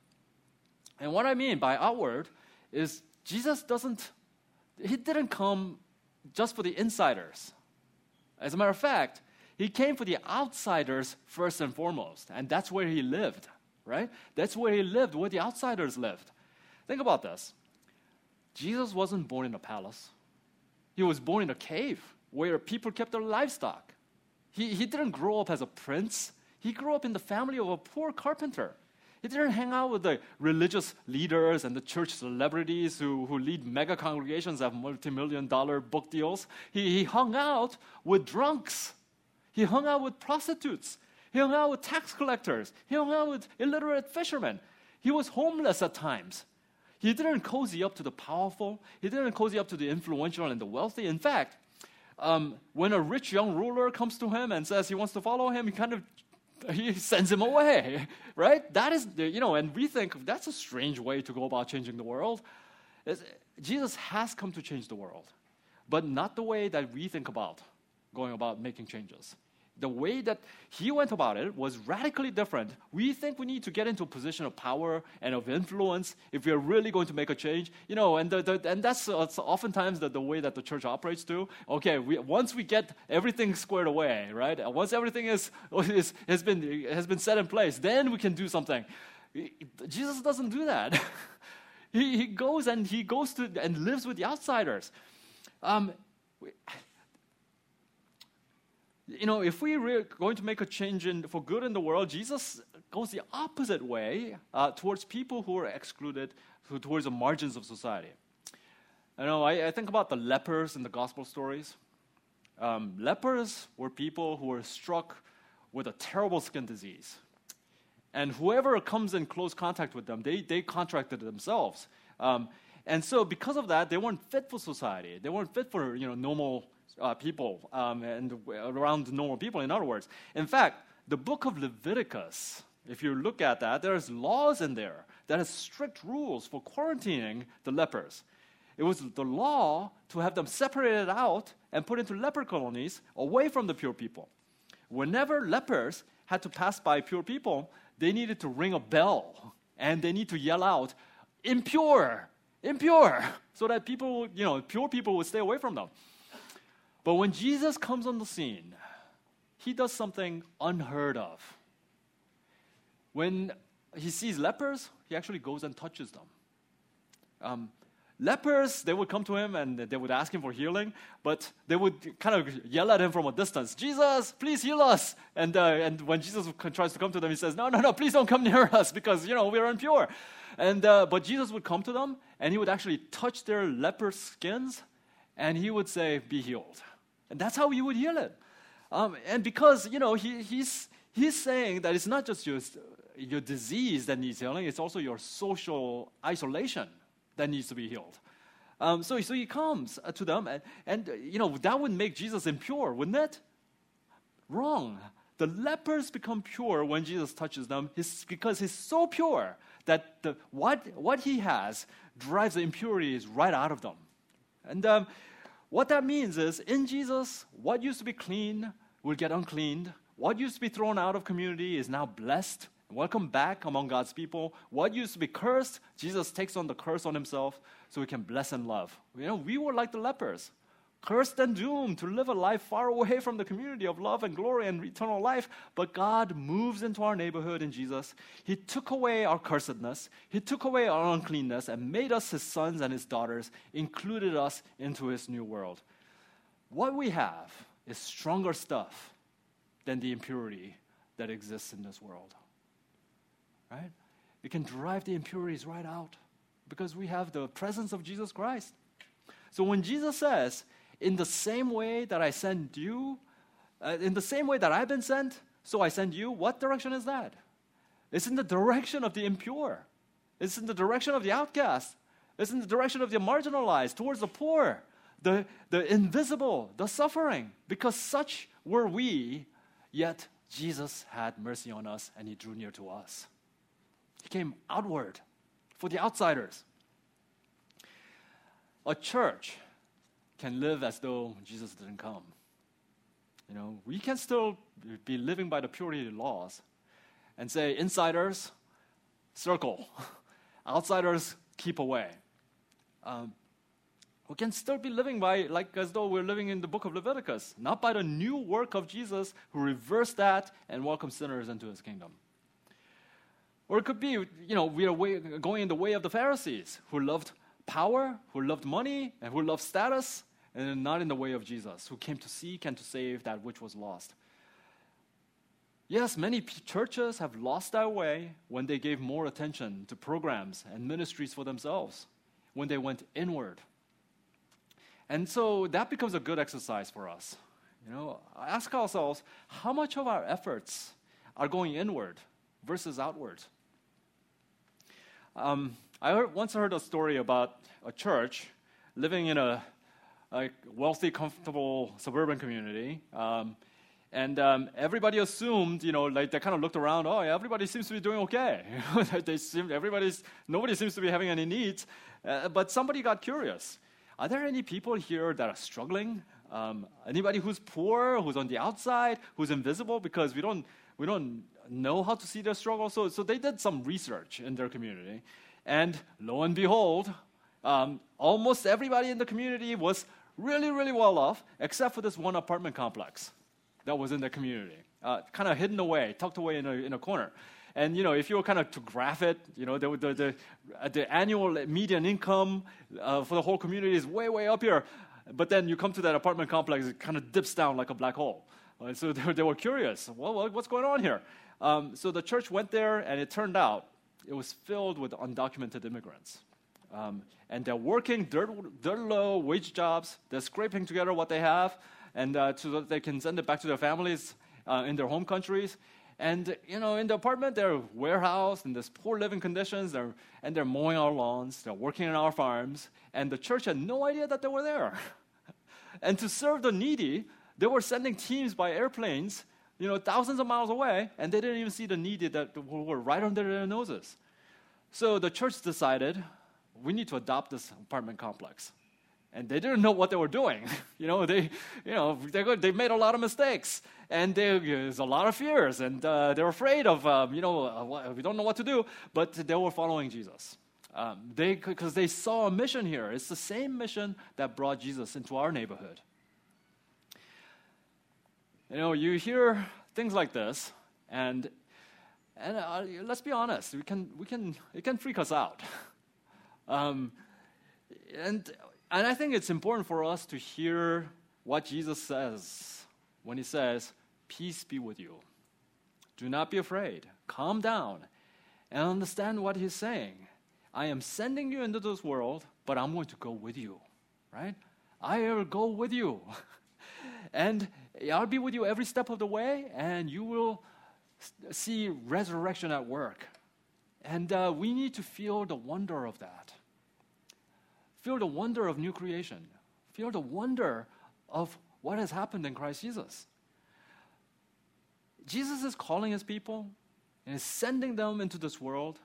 And what I mean by outward is Jesus doesn't, He didn't come just for the insiders. As a matter of fact, he came for the outsiders first and foremost, and that's where he lived, right? That's where he lived, where the outsiders lived. Think about this Jesus wasn't born in a palace, he was born in a cave where people kept their livestock. He, he didn't grow up as a prince, he grew up in the family of a poor carpenter. He didn't hang out with the religious leaders and the church celebrities who, who lead mega congregations have multi million dollar book deals. He, he hung out with drunks he hung out with prostitutes. He hung out with tax collectors. He hung out with illiterate fishermen. He was homeless at times. He didn't cozy up to the powerful. He didn't cozy up to the influential and the wealthy. In fact, um, when a rich young ruler comes to him and says he wants to follow him, he kind of he sends him away, right? That is, you know, and we think that's a strange way to go about changing the world. It's, Jesus has come to change the world, but not the way that we think about going about making changes. The way that he went about it was radically different. We think we need to get into a position of power and of influence if we are really going to make a change. You know, and, the, the, and that's, uh, oftentimes the, the way that the church operates too. Okay, we, once we get everything squared away, right? Once everything is, is, has, been, has been set in place, then we can do something. Jesus doesn't do that. he, he goes and he goes to and lives with the outsiders. Um, you know, if we're going to make a change in, for good in the world, Jesus goes the opposite way uh, towards people who are excluded, who, towards the margins of society. You know, I, I think about the lepers in the gospel stories. Um, lepers were people who were struck with a terrible skin disease. And whoever comes in close contact with them, they, they contracted themselves. Um, and so, because of that, they weren't fit for society. They weren't fit for you know, normal uh, people um, and around normal people, in other words. In fact, the book of Leviticus, if you look at that, there's laws in there that has strict rules for quarantining the lepers. It was the law to have them separated out and put into leper colonies away from the pure people. Whenever lepers had to pass by pure people, they needed to ring a bell and they need to yell out, impure, impure, so that people, you know, pure people would stay away from them. But when Jesus comes on the scene, he does something unheard of. When he sees lepers, he actually goes and touches them. Um, lepers, they would come to him and they would ask him for healing, but they would kind of yell at him from a distance, Jesus, please heal us. And, uh, and when Jesus tries to come to them, he says, no, no, no, please don't come near us because, you know, we're impure. And, uh, but Jesus would come to them and he would actually touch their leper skins and he would say, be healed. And that's how you would heal it. Um, and because, you know, he, he's, he's saying that it's not just your, your disease that needs healing, it's also your social isolation that needs to be healed. Um, so, so he comes uh, to them, and, and, you know, that would make Jesus impure, wouldn't it? Wrong. The lepers become pure when Jesus touches them he's, because he's so pure that the, what, what he has drives the impurities right out of them. And um, what that means is in Jesus, what used to be clean will get uncleaned. What used to be thrown out of community is now blessed. Welcome back among God's people. What used to be cursed, Jesus takes on the curse on himself so we can bless and love. You know, we were like the lepers cursed and doomed to live a life far away from the community of love and glory and eternal life. But God moves into our neighborhood in Jesus. He took away our cursedness, He took away our uncleanness, and made us His sons and His daughters, included us into His new world. What we have is stronger stuff than the impurity that exists in this world. Right? It can drive the impurities right out because we have the presence of Jesus Christ. So when Jesus says, in the same way that I send you, uh, in the same way that I've been sent, so I send you, what direction is that? It's in the direction of the impure. It's in the direction of the outcast. It's in the direction of the marginalized, towards the poor, the, the invisible, the suffering, because such were we, yet Jesus had mercy on us and he drew near to us. He came outward for the outsiders. A church can live as though Jesus didn't come. You know, we can still be living by the purity laws and say, insiders, circle, outsiders, keep away. Um, we can still be living by like as though we're living in the book of Leviticus, not by the new work of Jesus who reversed that and welcomed sinners into his kingdom. Or it could be, you know, we are way, going in the way of the Pharisees who loved power, who loved money, and who loved status, and not in the way of Jesus, who came to seek and to save that which was lost. Yes, many churches have lost their way when they gave more attention to programs and ministries for themselves, when they went inward and so that becomes a good exercise for us. You know, ask ourselves how much of our efforts are going inward versus outward. Um, I heard, once heard a story about a church living in a, a wealthy, comfortable suburban community. Um, and um, everybody assumed, you know, like they kind of looked around. Oh, everybody seems to be doing okay. they seem, everybody's, nobody seems to be having any needs. Uh, but somebody got curious. Are there any people here that are struggling? Um, anybody who's poor, who's on the outside, who's invisible because we don't, we don't know how to see their struggle? So, so they did some research in their community. And lo and behold, um, almost everybody in the community was really, really well off, except for this one apartment complex that was in the community, uh, kind of hidden away, tucked away in a, in a corner. And you know, if you were kind of to graph it, you know, the, the, the, uh, the annual median income uh, for the whole community is way, way up here. But then you come to that apartment complex, it kind of dips down like a black hole. Uh, so they, they, were curious, well, what's going on here? Um, so the church went there, and it turned out it was filled with undocumented immigrants. Um, and they're working dirt, dirt low wage jobs. They're scraping together what they have, and uh, so that they can send it back to their families uh, in their home countries. And you know, in the apartment, they're warehoused in this poor living conditions. They're, and they're mowing our lawns. They're working in our farms. And the church had no idea that they were there. and to serve the needy, they were sending teams by airplanes, you know, thousands of miles away, and they didn't even see the needy that were right under their noses. So the church decided we need to adopt this apartment complex and they didn't know what they were doing. you know, they, you know, they, they made a lot of mistakes, and there's a lot of fears, and uh, they're afraid of, um, you know, uh, we don't know what to do, but they were following Jesus. Um, they, because they saw a mission here. It's the same mission that brought Jesus into our neighborhood. You know, you hear things like this, and and uh, let's be honest, we can we can it can freak us out. Um, and and I think it's important for us to hear what Jesus says when he says, Peace be with you. Do not be afraid. Calm down and understand what he's saying. I am sending you into this world, but I'm going to go with you, right? I will go with you. and I'll be with you every step of the way, and you will see resurrection at work. And uh, we need to feel the wonder of that. Feel the wonder of new creation. Feel the wonder of what has happened in Christ Jesus. Jesus is calling his people and is sending them into this world.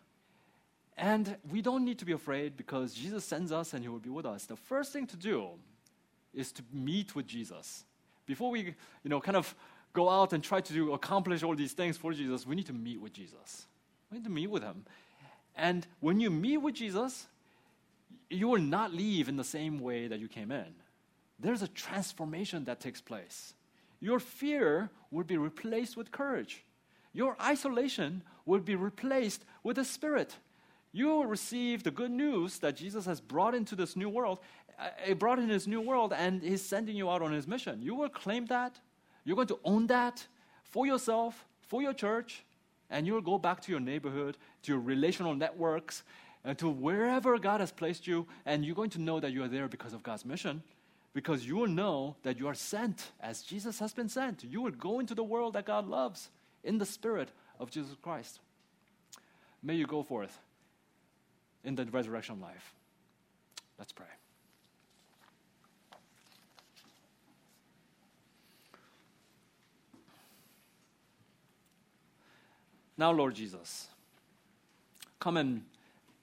And we don't need to be afraid because Jesus sends us and he will be with us. The first thing to do is to meet with Jesus. Before we, you know, kind of go out and try to do, accomplish all these things for Jesus, we need to meet with Jesus. We need to meet with him. And when you meet with Jesus, you will not leave in the same way that you came in. There's a transformation that takes place. Your fear will be replaced with courage. Your isolation will be replaced with a spirit. You will receive the good news that Jesus has brought into this new world, uh, brought in his new world and he's sending you out on his mission. You will claim that. You're going to own that for yourself, for your church, and you'll go back to your neighborhood, to your relational networks, Uh, to wherever God has placed you, and you're going to know that you are there because of God's mission, because you will know that you are sent as Jesus has been sent. You will go into the world that God loves in the spirit of Jesus Christ. May you go forth in the resurrection life. Let's pray. Now, Lord Jesus, come and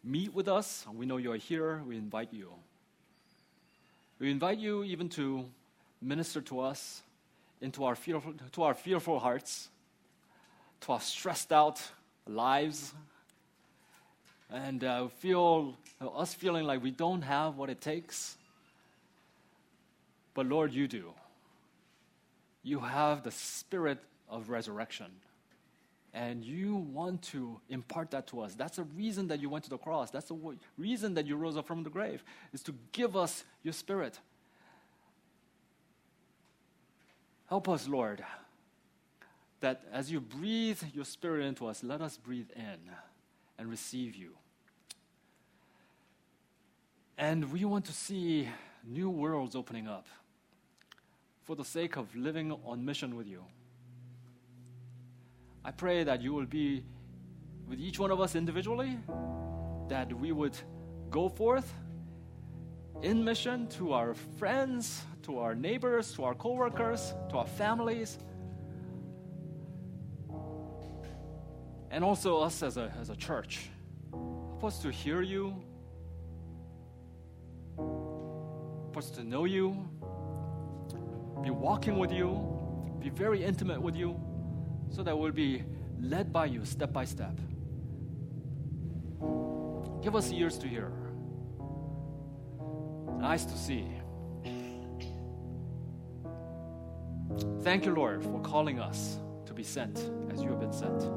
meet with us. We know you are here. We invite you. We invite you even to minister to us into our fearful, to our fearful hearts, to our stressed out lives, and uh, feel us feeling like we don't have what it takes. But Lord, you do. You have the spirit of resurrection and you want to impart that to us. That's the reason that you went to the cross. That's the reason that you rose up from the grave, is to give us your spirit. Help us, Lord, that as you breathe your spirit into us, let us breathe in and receive you. And we want to see new worlds opening up for the sake of living on mission with you. I pray that you will be with each one of us individually, that we would go forth in mission to our friends, to our neighbors, to our coworkers, to our families, and also us as a, as a church. Help us to hear you, help us to know you, be walking with you, be very intimate with you so that we'll be led by you step by step. Give us ears to hear, eyes to see. Thank you, Lord, for calling us to be sent as you have been sent.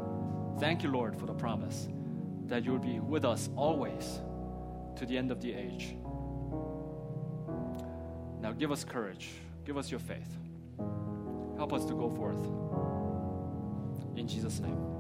Thank you, Lord, for the promise that you will be with us always to the end of the age. Now give us courage, give us your faith. Help us to go forth. In Jesus' name.